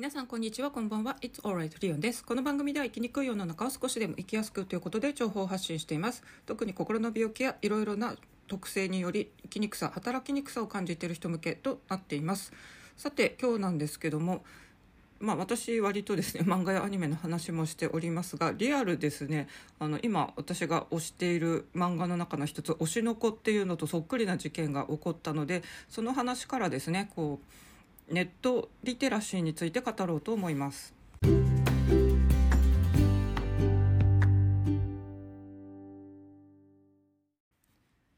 皆さんこんにちは。こんばんは。It's alright リオンです。この番組では生きにくい世の中を少しでも生きやすくということで情報を発信しています。特に心の病気やいろいろな特性により生きにくさ働きにくさを感じている人向けとなっています。さて今日なんですけどもまあ、私割とですね漫画やアニメの話もしておりますがリアルですねあの今私が推している漫画の中の一つ「推しの子」っていうのとそっくりな事件が起こったのでその話からですねこうネットリテラシーについて語ろうと思います。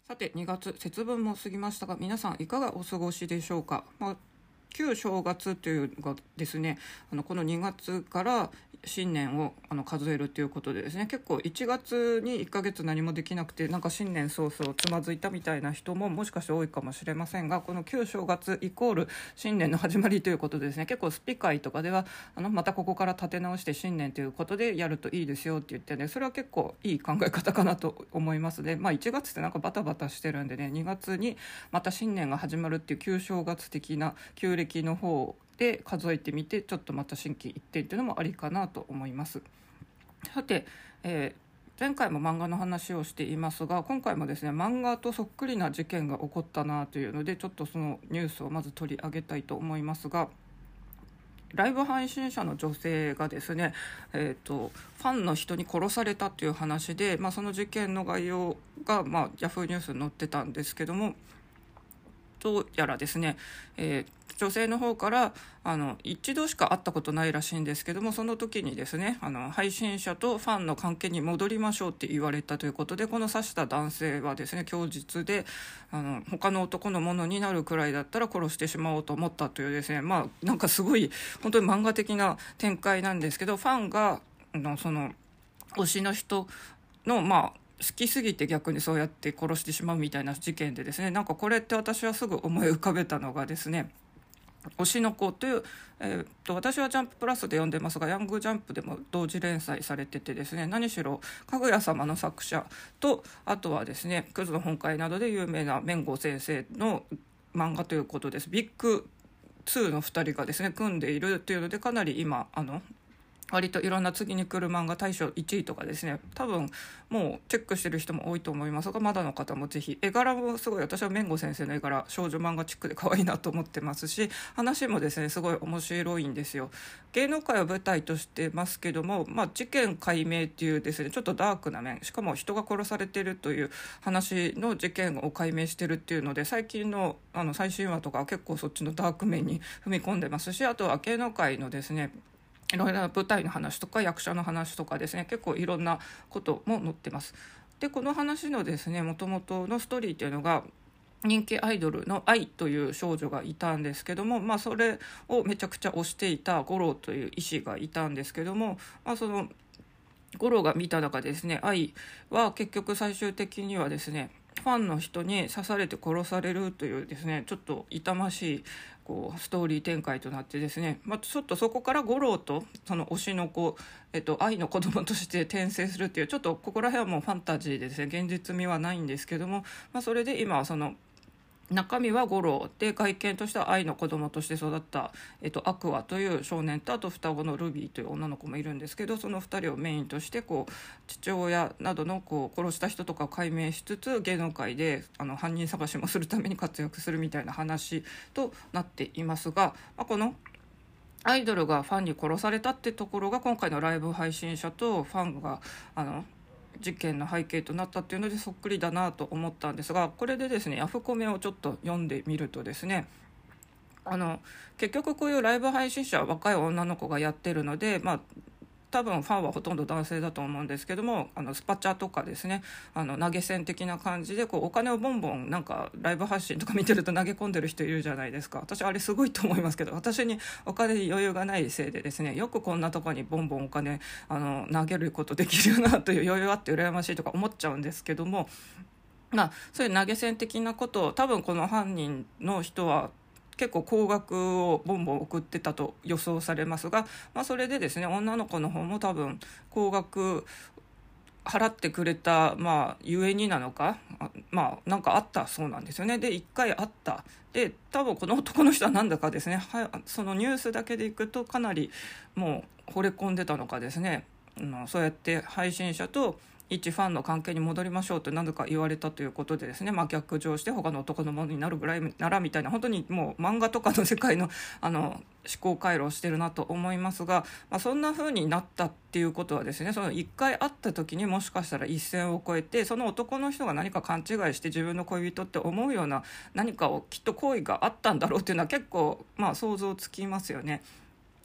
さて2月節分も過ぎましたが皆さんいかがお過ごしでしょうか、まあ、旧正月というのがですねあのこの2月から新年をあの数えるということでですね結構1月に1ヶ月何もできなくてなんか新年早々つまずいたみたいな人ももしかして多いかもしれませんがこの旧正月イコール新年の始まりということでですね結構スピ会とかではあのまたここから立て直して新年ということでやるといいですよって言ってねそれは結構いい考え方かなと思いますね。まあ、1月ってなんかバタバタしてるんでね2月にまた新年が始まるっていう旧正月的な旧暦の方で数えてみてちょっとまた心機一転っていうのもありかなと思います。さて、えー前回も漫画の話をしていますが今回もですね漫画とそっくりな事件が起こったなというのでちょっとそのニュースをまず取り上げたいと思いますがライブ配信者の女性がですね、えーと、ファンの人に殺されたという話で、まあ、その事件の概要が、まあ、ヤフーニュースに載ってたんですけどもどうやらですね、えー女性の方からあの一度しか会ったことないらしいんですけどもその時にですねあの配信者とファンの関係に戻りましょうって言われたということでこの刺した男性はですね供述であの他の男のものになるくらいだったら殺してしまおうと思ったというですねまあなんかすごい本当に漫画的な展開なんですけどファンがのその推しの人のまあ好きすぎて逆にそうやって殺してしまうみたいな事件でですねなんかこれって私はすぐ思い浮かべたのがですね推しの子という、えー、と私は「ジャンププラス」で読んでますが「ヤングジャンプ」でも同時連載されててですね何しろ「かぐや様」の作者とあとはですね「クズの本会」などで有名な綿子先生の漫画ということです。ビッグ2の2人がですね組んでいるというのでかなり今あの割といろんな次に来る漫画大賞1位とかですね。多分もうチェックしてる人も多いと思います。がまだの方もぜひ。絵柄もすごい私は綿子先生の絵柄少女漫画チックで可愛いなと思ってますし話もですねすごい面白いんですよ。芸能界を舞台としてますけども、まあ、事件解明っていうですねちょっとダークな面しかも人が殺されてるという話の事件を解明してるっていうので最近のあの最新話とかは結構そっちのダーク面に踏み込んでますしあとは芸能界のですねいろいろな舞台の話とか役者の話とかですね結構いろんなことも載ってます。でこの話のですねもともとのストーリーっていうのが人気アイドルの愛という少女がいたんですけども、まあ、それをめちゃくちゃ推していた五郎という医師がいたんですけども、まあ、その五郎が見た中でですね愛は結局最終的にはですねファンの人に刺されて殺されるというですねちょっと痛ましいこうストーリー展開となってですね、まあ、ちょっとそこから五郎とその推しの子、えっと、愛の子供として転生するっていうちょっとここら辺はもうファンタジーでですね現実味はないんですけども、まあ、それで今はその中身は五郎。で外見としては愛の子供として育った、えっと、アクアという少年とあと双子のルビーという女の子もいるんですけどその2人をメインとしてこう父親などのこう殺した人とかを解明しつつ芸能界であの犯人探しもするために活躍するみたいな話となっていますが、まあ、このアイドルがファンに殺されたってところが今回のライブ配信者とファンがあの事件の背景となったっていうのでそっくりだなと思ったんですがこれでですねヤフコメをちょっと読んでみるとですねあの結局こういうライブ配信者は若い女の子がやってるので、まあ、多分ファンはほとんど男性だと思うんですけどもあのスパチャとかですねあの投げ銭的な感じでこうお金をボンボンなんかライブ発信とか見てると投げ込んでる人いるじゃないですか。私あれすごいと思いますけど私にお金に余裕がないせいでですねよくこんなとこにボンボンお金あの投げることできるなという余裕あって羨ましいとか思っちゃうんですけどもまあ、そういう投げ銭的なことを多分この犯人の人は結構高額をボンボン送ってたと予想されますが、まあ、それでですね女の子の方も多分高額払ってくれたまあゆえになのかまあなんかあったそうなんですよね。で1回あった。で多分この男の人は何だかですねはそのニュースだけでいくとかなりもう惚れ込んでたのかですね、うん、そうやって配信者と一ファンの関係に戻りましょうと何度か言われたということでですね、まあ、逆上して他の男のものになるぐらいならみたいな本当にもう漫画とかの世界のあの思考回路をしてるなと思いますが、まあ、そんな風になったっていうことはですねその1回会った時にもしかしたら一線を越えてその男の人が何か勘違いして自分の恋人って思うような何かをきっと行為があったんだろうっていうのは結構まあ想像つきますよね。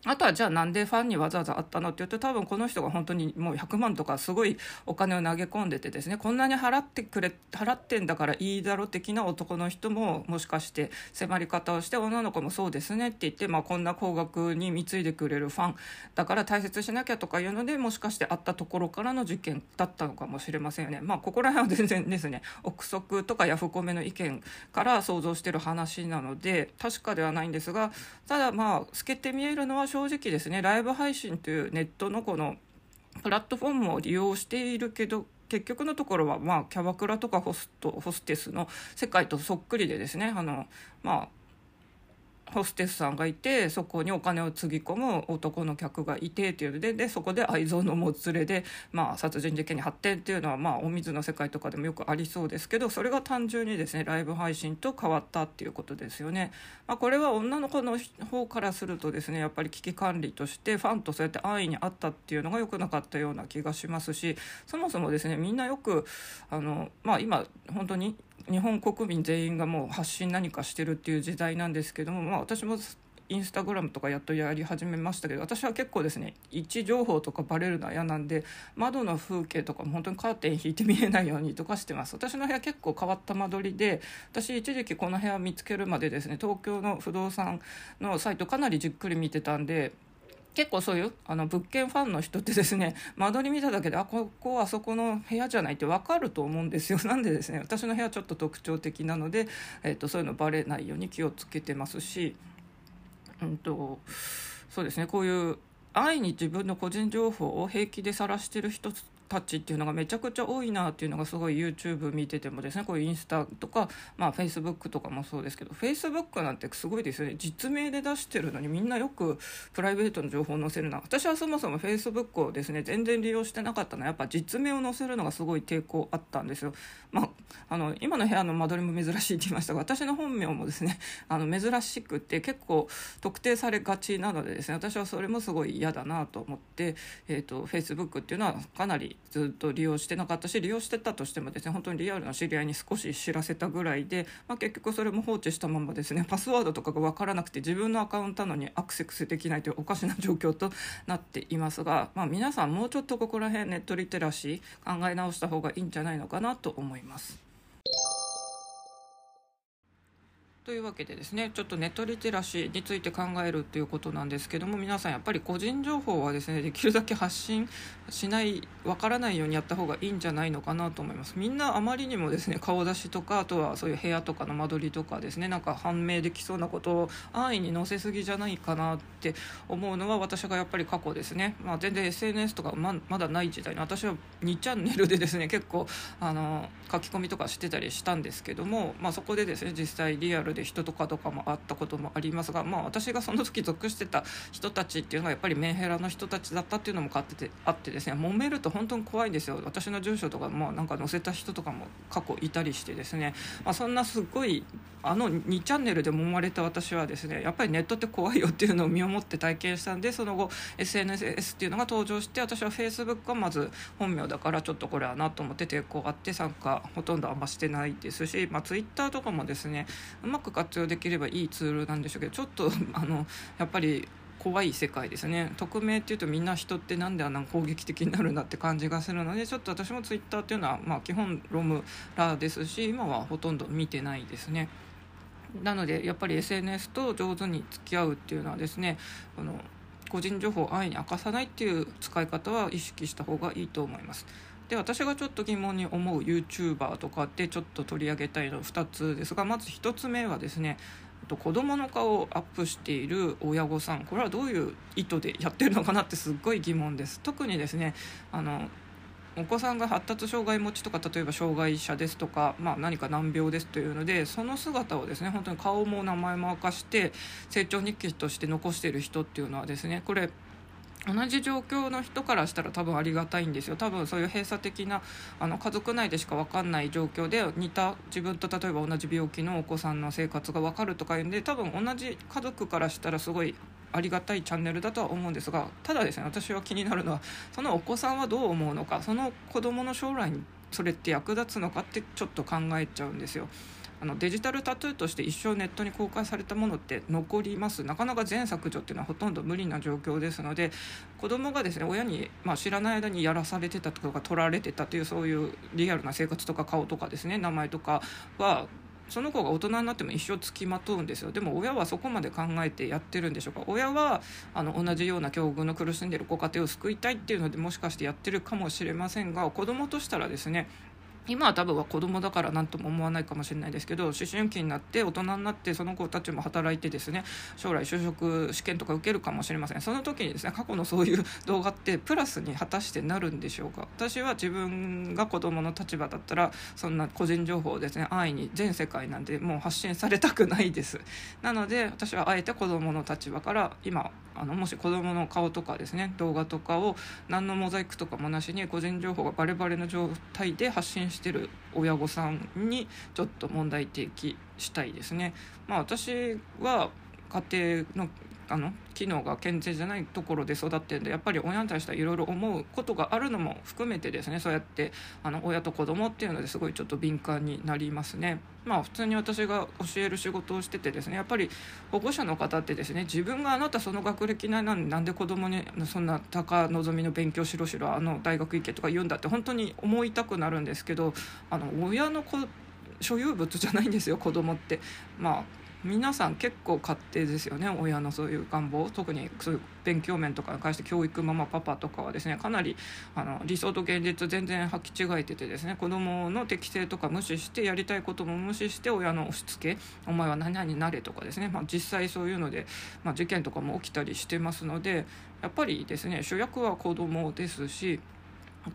あとはじゃあなんでファンにわざわざあったのって言うと多分この人が本当にもう100万とかすごいお金を投げ込んでてですねこんなに払ってくれ払ってんだからいいだろ的な男の人ももしかして迫り方をして女の子もそうですねって言って、まあ、こんな高額に貢いでくれるファンだから大切しなきゃとかいうのでもしかしてあったところからの事件だったのかもしれませんよね。まあここら辺は全然ですね 憶測とかヤフコメの意見から想像してる話なので確かではないんですがただまあ透けて見えるのは正直ですねライブ配信というネットのこのプラットフォームを利用しているけど結局のところはまあキャバクラとかホストホステスの世界とそっくりでですねあのまあホステスさんがいてそこにお金をつぎ込む男の客がいてっていうのででそこで愛憎のもつれで、まあ、殺人事件に発展っていうのは、まあ、お水の世界とかでもよくありそうですけどそれが単純にですねライブ配信と変わったっていうことですよね。まあ、これは女の子の方からするとですねやっぱり危機管理としてファンとそうやって安易にあったっていうのが良くなかったような気がしますしそもそもですねみんなよくあの、まあ、今本当に日本国民全員がもう発信何かしてるっていう時代なんですけども、まあ、私もインスタグラムとかやっとやり始めましたけど私は結構ですね位置情報とかバレるのは嫌なんで窓の風景とかも本当にカーテン引いて見えないようにとかしてます。私の部屋結構変わった間取りで私一時期この部屋見つけるまでですね東京の不動産のサイトかなりじっくり見てたんで結構そういうあの物件ファンの人ってですね 間取り見ただけであここあそこの部屋じゃないって分かると思うんですよ。なんでですね私の部屋ちょっと特徴的なので、えーと、そういうのバレないように気をつけてますし、うんと、そうですねこういう安易に自分の個人情報を平気で晒してる人たちっていうのがめちゃくちゃ多いなっていうのがすごい YouTube 見ててもですねこういうインスタとか、まあ、Facebook とかもそうですけど Facebook なんてすごいですよね実名で出してるのにみんなよくプライベートの情報を載せるな私はそもそも Facebook をですね全然利用してなかったのはやっぱ実名を載せるのがすごい抵抗あったんですよ。まあ、あの今の部屋の間取りも珍しいって言いましたが私の本名もですね あの珍しくて結構特定されがちなのでですね私はそれもすごい嫌だなと思って、えーと、と Facebook っていうのはかなりずっと利用してなかったし利用してたとしてもですね本当にリアルな知り合いに少し知らせたぐらいで、まあ、結局それも放置したままですねパスワードとかが分からなくて自分のアカウントなのにアクセスできないというおかしな状況となっていますが、まあ、皆さんもうちょっとここら辺ネットリテラシー考え直した方がいいんじゃないのかなと思います。というわけでですねちょっとネットリテラシーについて考えるということなんですけども皆さんやっぱり個人情報はですねできるだけ発信しないわからないようにやった方がいいんじゃないのかなと思います。みんなあまりにもですね顔出しとかあとはそういう部屋とかの間取りとかですねなんか判明できそうなことを安易に載せすぎじゃないかなって思うのは私がやっぱり過去ですね、まあ、全然 SNS とかままだない時代に私は2チャンネルでですね結構あの書き込みとかしてたりしたんですけども、まあ、そこでですね実際リアルで人とかとかもあったこともありますが、まあ、私がその時属してた人たちっていうのはやっぱりメンヘラの人たちだったっていうのもあっててあってですね揉めると本当に怖いんですよ。私の住所とかもなんか載せた人とかも過去いたりしてですね、まあ、そんなすごいあの2チャンネルで揉まれた私はですねやっぱりネットって怖いよっていうのを身をもって体験したんでその後 SNS っていうのが登場して私は Facebook はまず本名だからちょっとこれはなと思って抵抗があって参加ほとんどあんましてないですし、まあ、Twitter とかもですねうまく活用できればいいツールなんでしょうけどちょっとあのやっぱり怖い世界ですね。匿名っていうとみんな人ってなんであんな攻撃的になるんだって感じがするのでちょっと私もツイッターっていうのは、まあ、基本ロムラーですし今はほとんど見てないですね。なのでやっぱり SNS と上手に付き合うっていうのはですねあの個人情報を安易に明かさないっていう使い方は意識した方がいいと思います。で私がちょっと疑問に思う YouTuber とかってちょっと取り上げたいの2つですがまず1つ目はですね子供の顔をアップしている親御さん。これはどういう意図でやってるのかなってすっごい疑問です。特にですねあのお子さんが発達障害持ちとか例えば障害者ですとか、まあ、何か難病ですというのでその姿をですね本当に顔も名前も明かして成長日記として残している人っていうのはですねこれ同じ状況の人からしたら多分ありがたいんですよ。多分そういう閉鎖的なあの家族内でしか分かんない状況で似た自分と例えば同じ病気のお子さんの生活が分かるとかいうんで多分同じ家族からしたらすごいありがたいチャンネルだとは思うんですがただですね私は気になるのはそのお子さんはどう思うのかその子どもの将来にそれって役立つのかってちょっと考えちゃうんですよ。あのデジタルタトゥーとして一生ネットに公開されたものって残りますなかなか全削除っていうのはほとんど無理な状況ですので子供がですね親に、まあ、知らない間にやらされてたとか取られてたというそういうリアルな生活とか顔とかですね名前とかはその子が大人になっても一生つきまとうんですよ。でも親はそこまで考えてやってるんでしょうか。親はあの同じような境遇の苦しんでるご家庭を救いたいっていうのでもしかしてやってるかもしれませんが子供としたらですね今は多分は子供だから何とも思わないかもしれないですけど思春期になって大人になってその子たちも働いてですね将来就職試験とか受けるかもしれません。その時にですね過去のそういう動画ってプラスに果たしてなるんでしょうか？私は自分が子供の立場だったらそんな個人情報をですね安易に全世界なんでもう発信されたくないです。なので私はあえて子供の立場から今あのもし子供の顔とかですね動画とかを何のモザイクとかもなしに個人情報がバレバレの状態で発信してしてる親御さんにちょっと問題提起したいですね。まあ、私は家庭のあの機能が健全じゃないところで育ってんでやっぱり親に対してはいろいろ思うことがあるのも含めてですねそうやってあの親と子供っていうのですごいちょっと敏感になりますね。まあ普通に私が教える仕事をしててですねやっぱり保護者の方ってですね自分があなたその学歴なんでなんで子供にそんな高望みの勉強しろしろあの大学行けとか言うんだって本当に思いたくなるんですけどあの親の子所有物じゃないんですよ子供ってまあ皆さん結構勝手ですよね。親のそういう願望特にそういう勉強面とかに関して教育ママパパとかはですねかなりあの理想と現実全然履き違えててですね子どもの適性とか無視してやりたいことも無視して親の押し付けお前は何々になれとかですね、まあ、実際そういうので、まあ、事件とかも起きたりしてますのでやっぱりですね主役は子どもですし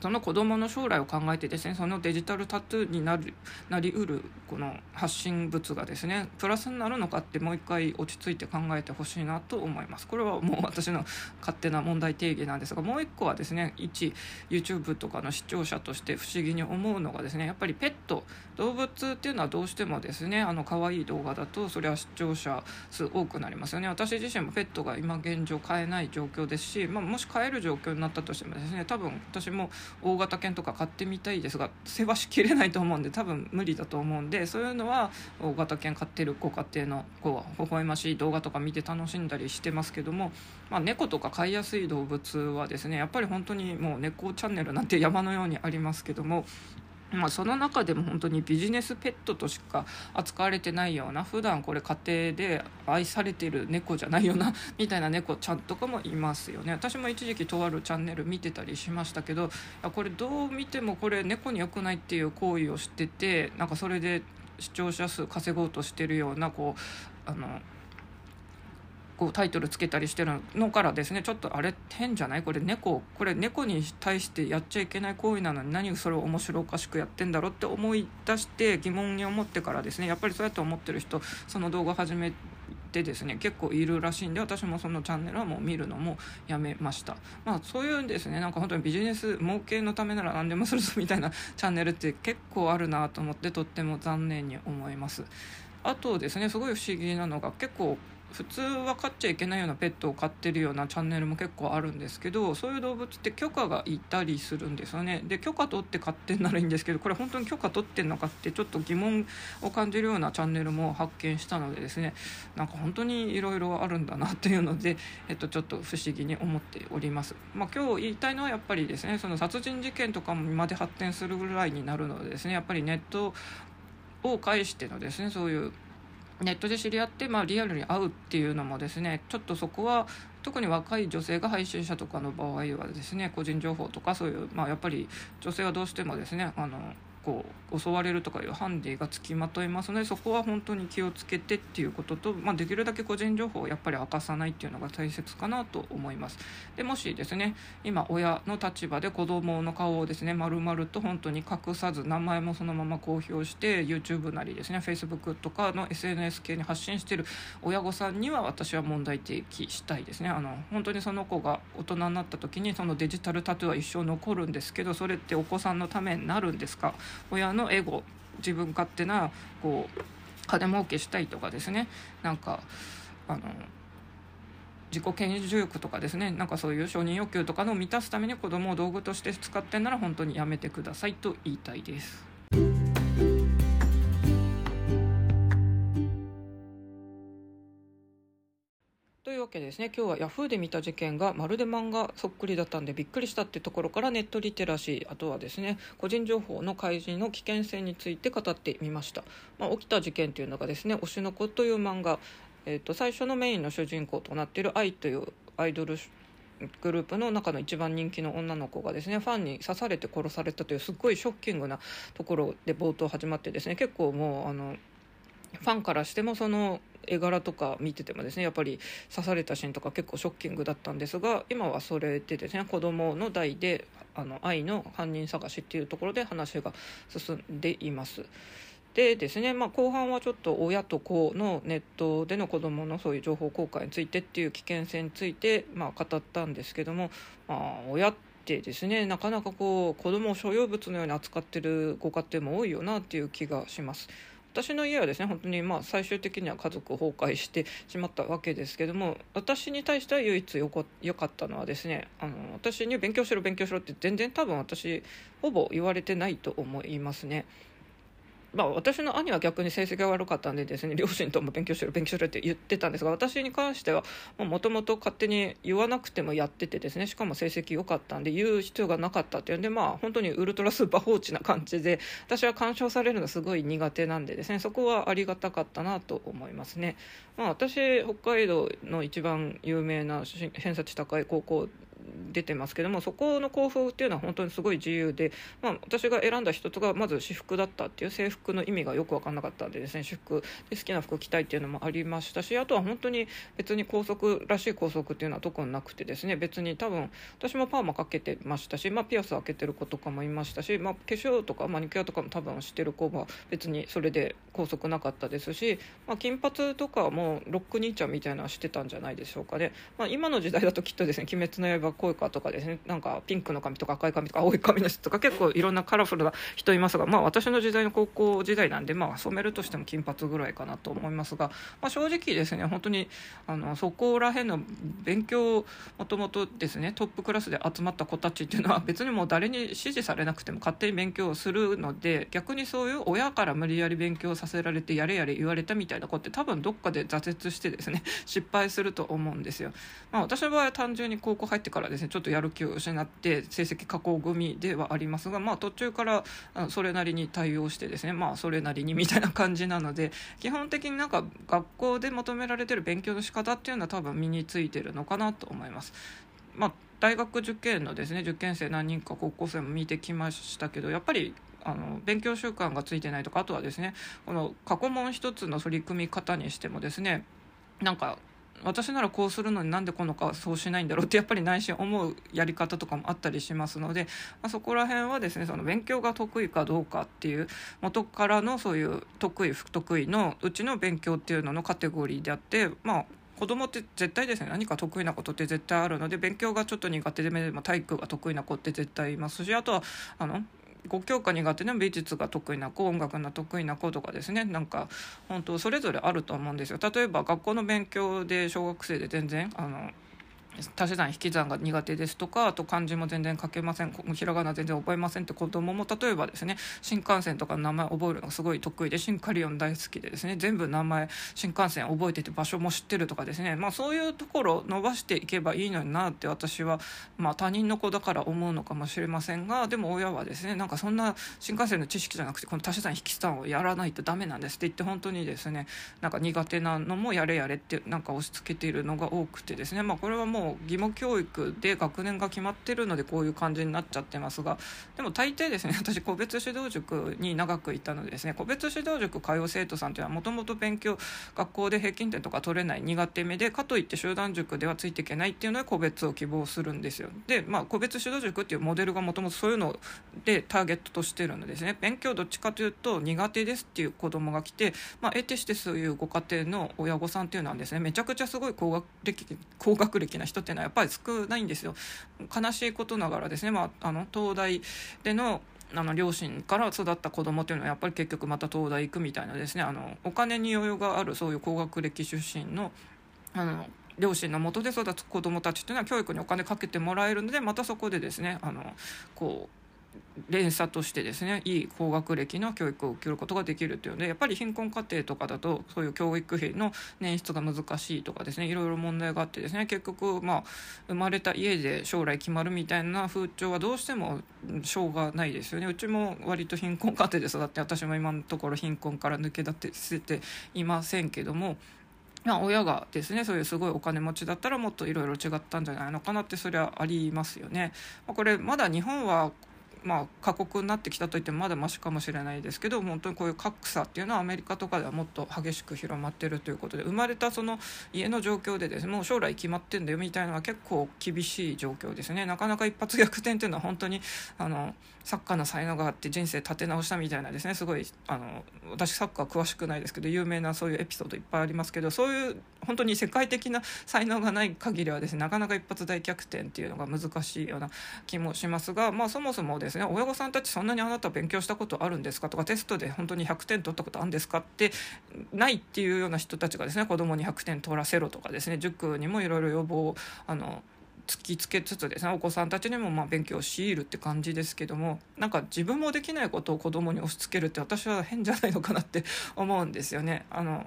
その子どもの将来を考えてですねそのデジタルタトゥーになるなりうるこの発信物がですねプラスになるのかってもう一回落ち着いて考えてほしいなと思います。これはもう私の勝手な問題定義なんですがもう一個はですね一 YouTube とかの視聴者として不思議に思うのがですねやっぱりペット動物っていうのはどうしてもですねあの可愛い動画だとそれは視聴者数多くなりますよね。私自身もペットが今現状飼えない状況ですし、まあ、もし飼える状況になったとしてもですね多分私も大型犬とか買ってみたいですが世話しきれないと思うんで多分無理だと思うんでそういうのは大型犬飼ってるご家庭の子は微笑ましい動画とか見て楽しんだりしてますけども、まあ、猫とか飼いやすい動物はですねやっぱり本当にもう猫チャンネルなんて山のようにありますけどもまあ、その中でも本当にビジネスペットとしか扱われてないような普段これ家庭で愛されてる猫じゃないよなみたいな猫ちゃんとかもいますよね。私も一時期とあるチャンネル見てたりしましたけどこれどう見てもこれ猫に良くないっていう行為をしててなんかそれで視聴者数稼ごうとしてるようなこうあのこうタイトルつけたりしてるのからですねちょっとあれ変じゃない？これ猫これ猫に対してやっちゃいけない行為なのに何それを面白おかしくやってんだろうって思い出して疑問に思ってからですねやっぱりそうやって思ってる人その動画始めてですね結構いるらしいんで私もそのチャンネルはもう見るのもやめました。まあそういうんですねなんか本当にビジネス儲けのためなら何でも するぞみたいなチャンネルって結構あるなと思ってとっても残念に思います。あとですねすごい不思議なのが結構普通は飼っちゃいけないようなペットを飼ってるようなチャンネルも結構あるんですけどそういう動物って許可がいたりするんですよね。で許可取って飼ってんならいいんですけどこれ本当に許可取ってんのかってちょっと疑問を感じるようなチャンネルも発見したのでですねなんか本当にいろいろあるんだなっていうので、えっと、ちょっと不思議に思っております、まあ、今日言いたいのはやっぱりですねその殺人事件とかまで発展するぐらいになるのでですねやっぱりネットを介してのですねそういうネットで知り合って、まあ、リアルに会うっていうのもですねちょっとそこは特に若い女性が配信者とかの場合はですね個人情報とかそういう、まあ、やっぱり女性はどうしてもですねあのこう襲われるとかいうハンディがつきまといますのでそこは本当に気をつけてっていうことと、まあ、できるだけ個人情報をやっぱり明かさないっていうのが大切かなと思います。でもしですね今親の立場で子どもの顔をですね丸々と本当に隠さず名前もそのまま公表して YouTube なりですね Facebook とかの SNS 系に発信してる親御さんには私は問題提起したいですね。あの本当にその子が大人になった時にそのデジタルタトゥーは一生残るんですけどそれってお子さんのためになるんですか？親のエゴ自分勝手なこう金儲けしたいとかですねなんかあの自己顕示欲とかですねなんかそういう承認欲求とかのを満たすために子供を道具として使ってんなら本当にやめてくださいと言いたいです。けですね。今日はヤフーで見た事件がまるで漫画そっくりだったんでびっくりしたってところからネットリテラシーあとはですね個人情報の開示の危険性について語ってみました、まあ、起きた事件というのがですね「推しの子」という漫画、えーと、最初のメインの主人公となっている愛というアイドルグループの中の一番人気の女の子がですねファンに刺されて殺されたというすっごいショッキングなところで冒頭始まってですね結構もうあのファンからしてもその絵柄とか見ててもですねやっぱり刺されたシーンとか結構ショッキングだったんですが今はそれでですね子供の代であの愛の犯人探しっていうところで話が進んでいます。でですね、まあ、後半はちょっと親と子のネットでの子どものそういう情報公開についてっていう危険性について、まあ、語ったんですけども、まあ、親ってですねなかなかこう子どもを所有物のように扱ってるご家庭も多いよなっていう気がします。私の家はですね本当にまあ最終的には家族崩壊してしまったわけですけども私に対しては唯一よかったのはですねあの私に勉強しろ勉強しろって全然多分私ほぼ言われてないと思いますね。まあ、私の兄は逆に成績が悪かったんでですね両親とも勉強しろ勉強しろって言ってたんですが私に関してはもともと勝手に言わなくてもやっててですねしかも成績良かったんで言う必要がなかったっていうんでまあ本当にウルトラスーパー放置な感じで私は干渉されるのすごい苦手なんでですねそこはありがたかったなと思いますね。まあ、私北海道の一番有名な偏差値高い高校出てますけどもそこの校風っていうのは本当にすごい自由で、まあ、私が選んだ一つがまず私服だったっていう制服の意味がよく分かんなかったんでですね私服で好きな服着たいっていうのもありましたしあとは本当に別に校則らしい校則っていうのは特になくてですね別に多分私もパーマかけてましたし、まあ、ピアス開けてる子とかもいましたし、まあ、化粧とかマニキュアとかも多分してる子は別にそれで校則なかったですし、まあ、金髪とかもロック兄ちゃんみたいなのはしてたんじゃないでしょうかね、まあ、今の時代だときっとですね「鬼滅の刃」声かとかですねなんかピンクの髪とか赤い髪とか青い髪の人とか結構いろんなカラフルな人いますがまあ私の時代の高校時代なんでまあ染めるとしても金髪ぐらいかなと思いますが、まあ、正直ですね本当にあのそこら辺の勉強もともとですねトップクラスで集まった子たちっていうのは 別にもう誰に指示されなくても勝手に勉強をするので逆にそういう親から無理やり勉強させられてやれやれ言われたみたいな子って多分どっかで挫折してですね失敗すると思うんですよ。まあ、私の場合は単純に高校入ってからですねちょっとやる気を失って成績下降組ではありますが、まあ、途中からそれなりに対応してですねまあそれなりにみたいな感じなので基本的になんか学校で求められてる勉強の仕方っていうのは多分身についてるのかなと思います。まあ大学受験のですね受験生何人か高校生も見てきましたけどやっぱりあの勉強習慣がついてないとかあとはですねこの過去問一つの取り組み方にしてもですねなんか私ならこうするのになんでこの子はそうしないんだろうってやっぱり内心思うやり方とかもあったりしますので、まあ、そこら辺はですねその勉強が得意かどうかっていう元からのそういう得意不得意のうちの勉強っていうののカテゴリーであってまあ子供って絶対ですね何か得意なことって絶対あるので勉強がちょっと苦手で、ま、体育が得意な子って絶対いますしあとはあの5教科苦手な美術が得意な子音楽が得意な子とかですねなんか本当それぞれあると思うんですよ。例えば学校の勉強で小学生で全然あの足し算引き算が苦手ですとかあと漢字も全然書けませんひらがな全然覚えませんって子供も例えばですね新幹線とかの名前覚えるのがすごい得意でシンカリオン大好きでですね全部名前新幹線覚えてて場所も知ってるとかですねまあそういうところを伸ばしていけばいいのになって私はまあ他人の子だから思うのかもしれませんがでも親はですねなんかそんな新幹線の知識じゃなくてこの足し算引き算をやらないとダメなんですって言って本当にですねなんか苦手なのもやれやれってなんか押し付けているのが多くてですねまあこれはもう義務教育で学年が決まってるのでこういう感じになっちゃってますがでも大抵ですね 私個別指導塾に長くいたのでですね。個別指導塾通う生徒さんというのはもともと勉強学校で平均点とか取れない苦手目でかといって集団塾ではついていけないっていうので個別を希望するんですよ。でまあ個別指導塾っていうモデルがもともとそういうのでターゲットとしてるのですね勉強どっちかというと苦手ですっていう子供が来てまあ得てしてそういうご家庭の親御さんっていうのはですねめちゃくちゃすごい高学歴高学歴な人人っていうのはやっぱり少ないんですよ。悲しいことながらですね、まあ、あの東大でのあの両親から育った子供っていうのはやっぱり結局また東大行くみたいなですねあのお金に余裕があるそういう高学歴出身のあの両親のもとで育つ子どもたちっていうのは教育にお金かけてもらえるのでまたそこでですねあのこう連鎖としてですねいい高学歴の教育を受けることができるというのでやっぱり貧困家庭とかだとそういう教育費の捻出が難しいとかですねいろいろ問題があってですね結局まあ生まれた家で将来決まるみたいな風潮はどうしてもしょうがないですよねうちも割と貧困家庭で育って私も今のところ貧困から抜け出せていませんけども。まあ、親がですねそういうすごいお金持ちだったらもっといろいろ違ったんじゃないのかなってそれはありますよね。これまだ日本はまあ、過酷になってきたといってもまだましかもしれないですけど本当にこういう格差っていうのはアメリカとかではもっと激しく広まってるということで生まれたその家の状況でですねもう将来決まってんだよみたいなのは結構厳しい状況ですね。なかなか一発逆転っていうのは本当にあのサッカーの才能があって人生立て直したみたいなですねすごいあの私サッカー詳しくないですけど有名なそういうエピソードいっぱいありますけどそういう本当に世界的な才能がない限りはですねなかなか一発大逆転っていうのが難しいような気もしますが、まあ、そもそもですね親御さんたちそんなにあなた勉強したことあるんですか？とかテストで本当に100点取ったことあるんですか？ってないっていうような人たちがですね子供に100点取らせろとかですね塾にもいろいろ要望をあの突きつけつつですねお子さんたちにもま勉強を強いるって感じですけどもなんか自分もできないことを子供に押し付けるって私は変じゃないのかなって思うんですよね。あの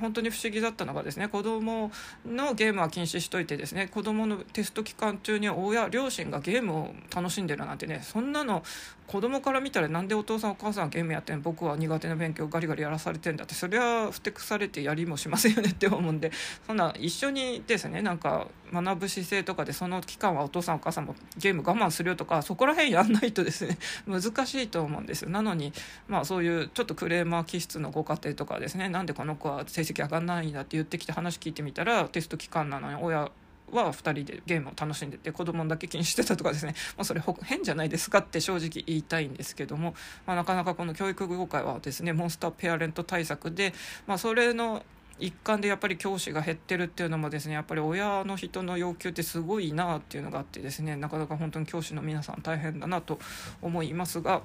本当に不思議だったのがですね子供のゲームは禁止しといてですね子供のテスト期間中に親両親がゲームを楽しんでるなんてねそんなの子供から見たらなんでお父さんお母さんゲームやってん僕は苦手な勉強ガリガリやらされてんだってそれはふてくされてやりもしませんよねって思うんでそんな一緒にですねなんか学ぶ姿勢とかでその期間はお父さんお母さんもゲーム我慢するよとかそこら辺やんないとですね 難しいと思うんですなのにまあそういうちょっとクレーマー気質のご家庭とかですねなんでこの子は成績上がんないんだって言ってきて話聞いてみたらテスト期間なのに親は2人でゲームを楽しんでて子供だけ気にしてたとかですね、まあ、それ変じゃないですかって正直言いたいんですけども、まあ、なかなかこの教育業界はですねモンスターペアレント対策で、まあ、それの一環でやっぱり教師が減ってるっていうのもですねやっぱり親の人の要求ってすごいなっていうのがあってですねなかなか本当に教師の皆さん大変だなと思いますが。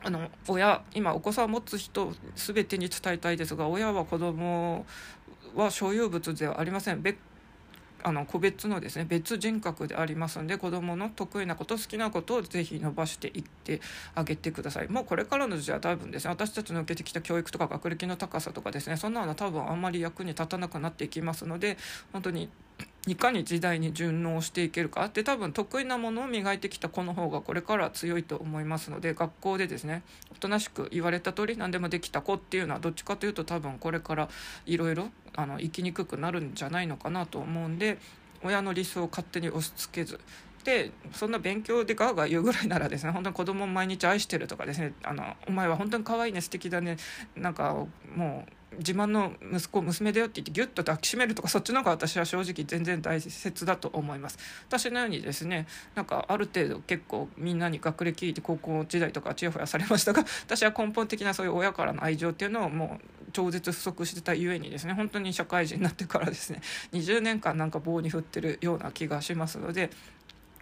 あの親今お子さんを持つ人全てに伝えたいですが親は子供は所有物ではありません別あの個別のですね別人格でありますんで子どもの得意なこと好きなことをぜひ伸ばしていってあげてください。もうこれからの時代は多分ですね私たちの受けてきた教育とか学歴の高さとかですねそんなのは多分あんまり役に立たなくなっていきますので本当にいかに時代に順応していけるか。って多分得意なものを磨いてきた子の方がこれから強いと思いますので学校でですねおとなしく言われた通り何でもできた子っていうのはどっちかというと多分これからいろいろ生きにくくなるんじゃないのかなと思うんで親の理想を勝手に押し付けず。でそんな勉強でガーガー言うぐらいならですね本当に子供を毎日愛してるとかですねあのお前は本当に可愛いね素敵だねなんかもう自慢の息子娘だよって言ってギュッと抱きしめるとかそっちの方が私は正直全然大切だと思います。私のようにですねなんかある程度結構みんなに学歴聞いて高校時代とかちやほやされましたが 私は根本的なそういう親からの愛情っていうのをもう超絶不足してたゆえにですね本当に社会人になってからですね20年間なんか棒に振ってるような気がしますので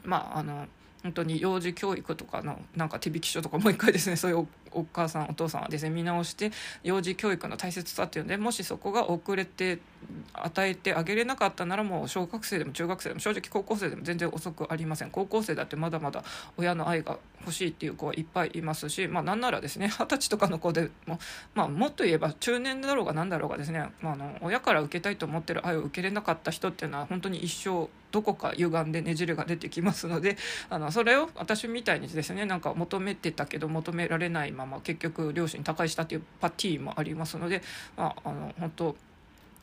まああの本当に幼児教育とかのなんか手引き書とかもう一回ですねそういうお母さんお父さんはですね見直して幼児教育の大切さっていうのでもしそこが遅れて与えてあげれなかったならもう小学生でも中学生でも正直高校生でも全然遅くありません。高校生だってまだまだ親の愛が欲しいっていう子はいっぱいいますしまあなんならですね二十歳とかの子でも、まあ、もっと言えば中年だろうが何だろうがですね、まあ、あの親から受けたいと思ってる愛を受けれなかった人っていうのは本当に一生どこか歪んでねじれが出てきますので あのそれを私みたいにですねなんか求めてたけど求められないまま結局両親他界したっていうパティーもありますので、まあ、あの本当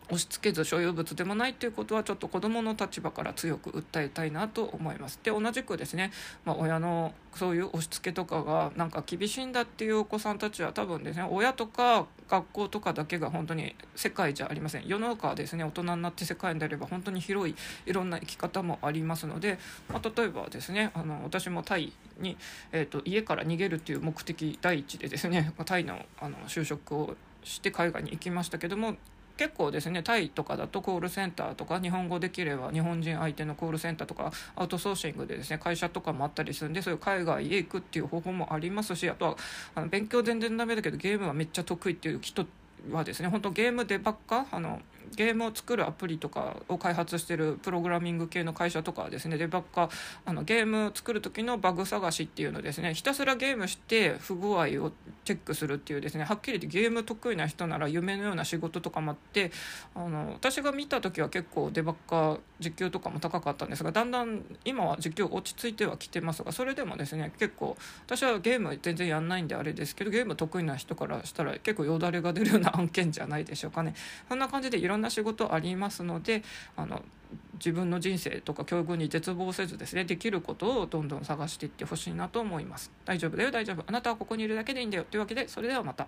押し付けず所有物でもないっていうことはちょっと子どもの立場から強く訴えたいなと思います。で同じくですね、まあ、親のそういう押し付けとかがなんか厳しいんだっていうお子さんたちは多分ですね親とか学校とかだけが本当に世界じゃありません世の中はですね大人になって世界であれば本当に広いいろんな生き方もありますので、まあ、例えばですねあの私もタイに、えーと、家から逃げるっていう目的第一でですねタイのあの就職をして海外に行きましたけども結構ですねタイとかだとコールセンターとか日本語できれば日本人相手のコールセンターとかアウトソーシングでですね会社とかもあったりするんでそういう海外へ行くっていう方法もありますしあとはあの勉強全然ダメだけどゲームはめっちゃ得意っていう人はですね本当ゲームでばっかあのゲームを作るアプリとかを開発してるプログラミング系の会社とかはですねデバッカあのゲームを作る時のバグ探しっていうのですねひたすらゲームして不具合をチェックするっていうですねはっきり言ってゲーム得意な人なら夢のような仕事とかもあってあの私が見た時は結構デバッカー実況とかも高かったんですがだんだん今は実況落ち着いてはきてますがそれでもですね結構私はゲーム全然やんないんであれですけどゲーム得意な人からしたら結構よだれが出るようなな案件じゃないでしょうかね。そんな感じでいろんな仕事ありますのであの自分の人生とか境遇に絶望せずですねできることをどんどん探していってほしいなと思います。大丈夫だよ大丈夫。あなたはここにいるだけでいいんだよ。というわけでそれではまた。